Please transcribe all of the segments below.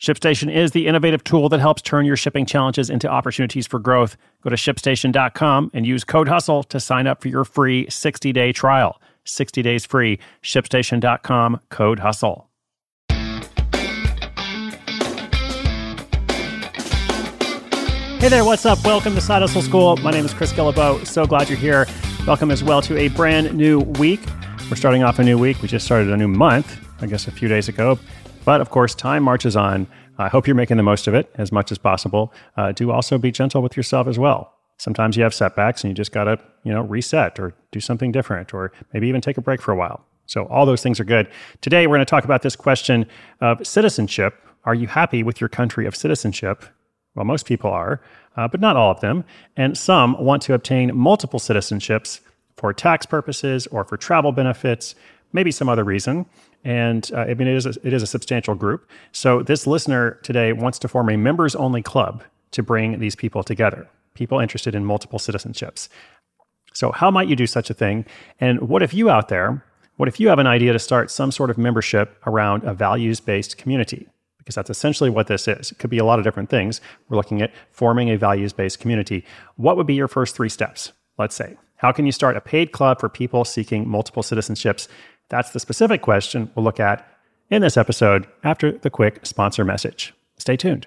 ShipStation is the innovative tool that helps turn your shipping challenges into opportunities for growth. Go to shipstation.com and use code HUSTLE to sign up for your free 60 day trial. 60 days free. ShipStation.com, code HUSTLE. Hey there, what's up? Welcome to Side Hustle School. My name is Chris Guillebeau. So glad you're here. Welcome as well to a brand new week. We're starting off a new week. We just started a new month, I guess a few days ago. But of course, time marches on. I hope you're making the most of it as much as possible. Uh, do also be gentle with yourself as well. Sometimes you have setbacks and you just got to, you know, reset or do something different or maybe even take a break for a while. So all those things are good. Today we're going to talk about this question of citizenship. Are you happy with your country of citizenship? Well, most people are, uh, but not all of them. And some want to obtain multiple citizenships for tax purposes or for travel benefits, maybe some other reason. And uh, I mean, it is, a, it is a substantial group. So this listener today wants to form a members only club to bring these people together, people interested in multiple citizenships. So, how might you do such a thing? And what if you out there, what if you have an idea to start some sort of membership around a values based community? because that's essentially what this is. It could be a lot of different things. We're looking at forming a values based community. What would be your first three steps? Let's say. How can you start a paid club for people seeking multiple citizenships? That's the specific question we'll look at in this episode after the quick sponsor message. Stay tuned.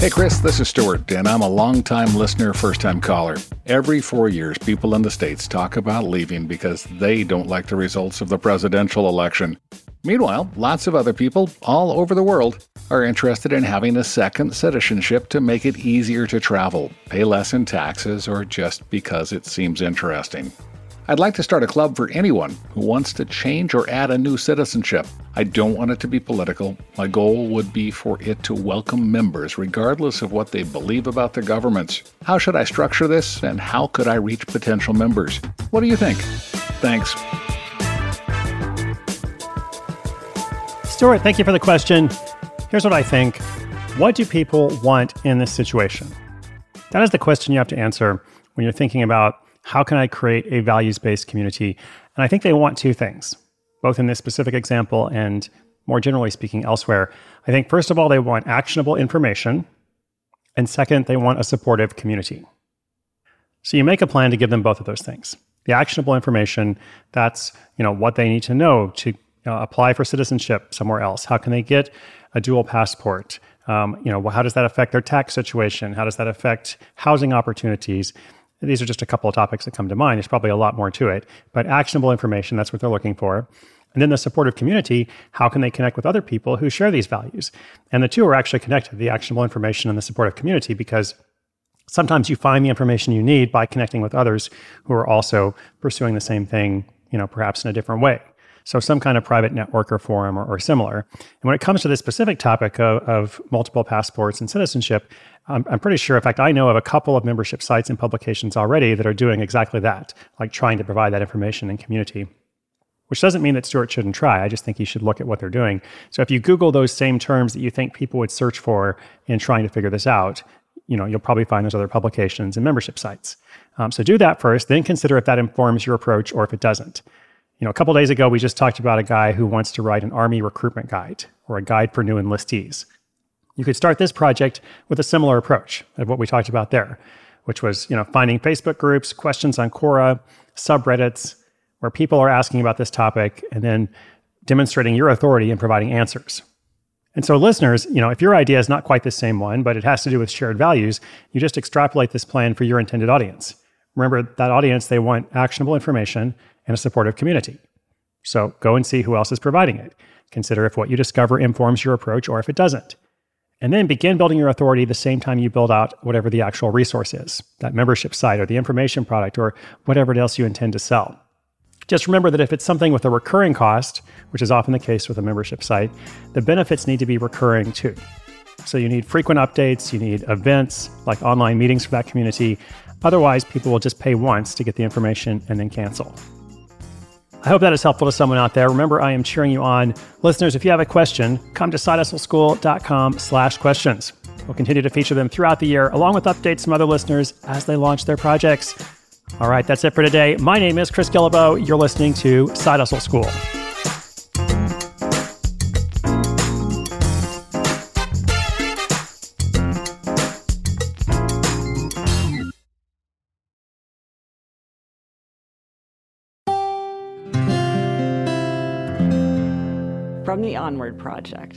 Hey, Chris, this is Stuart, and I'm a long-time listener, first time caller. Every four years, people in the States talk about leaving because they don't like the results of the presidential election. Meanwhile, lots of other people all over the world are interested in having a second citizenship to make it easier to travel, pay less in taxes, or just because it seems interesting. I'd like to start a club for anyone who wants to change or add a new citizenship. I don't want it to be political. My goal would be for it to welcome members regardless of what they believe about their governments. How should I structure this and how could I reach potential members? What do you think? Thanks. Stuart, thank you for the question. Here's what I think What do people want in this situation? That is the question you have to answer when you're thinking about how can I create a values based community? And I think they want two things, both in this specific example and more generally speaking elsewhere. I think, first of all, they want actionable information. And second, they want a supportive community. So you make a plan to give them both of those things. The actionable information, that's you know what they need to know to apply for citizenship somewhere else. How can they get a dual passport? Um, you know, how does that affect their tax situation? How does that affect housing opportunities? These are just a couple of topics that come to mind. There's probably a lot more to it, but actionable information, that's what they're looking for. And then the supportive community, how can they connect with other people who share these values? And the two are actually connected the actionable information and the supportive community, because sometimes you find the information you need by connecting with others who are also pursuing the same thing, you know, perhaps in a different way. So some kind of private network or forum or, or similar. And when it comes to this specific topic of, of multiple passports and citizenship, I'm, I'm, pretty sure, in fact, I know of a couple of membership sites and publications already that are doing exactly that, like trying to provide that information in community which doesn't mean that Stuart shouldn't try. I just think he should look at what they're doing. So if you Google those same terms that you think people would search for in trying to figure this out, you know, you'll probably find those other publications and membership sites. Um, so do that first, then consider if that informs your approach or if it doesn't. You know, a couple days ago, we just talked about a guy who wants to write an Army recruitment guide or a guide for new enlistees. You could start this project with a similar approach of what we talked about there, which was, you know, finding Facebook groups, questions on Quora, subreddits, where people are asking about this topic and then demonstrating your authority and providing answers. And so, listeners, you know, if your idea is not quite the same one, but it has to do with shared values, you just extrapolate this plan for your intended audience. Remember, that audience, they want actionable information and a supportive community. So go and see who else is providing it. Consider if what you discover informs your approach or if it doesn't. And then begin building your authority the same time you build out whatever the actual resource is that membership site or the information product or whatever else you intend to sell. Just remember that if it's something with a recurring cost, which is often the case with a membership site, the benefits need to be recurring too. So you need frequent updates, you need events like online meetings for that community. Otherwise, people will just pay once to get the information and then cancel. I hope that is helpful to someone out there. Remember, I am cheering you on. Listeners, if you have a question, come to sidehustleschool.com slash questions. We'll continue to feature them throughout the year, along with updates from other listeners as they launch their projects. All right, that's it for today. My name is Chris Guillebeau. You're listening to Side Hustle School. The Onward Project.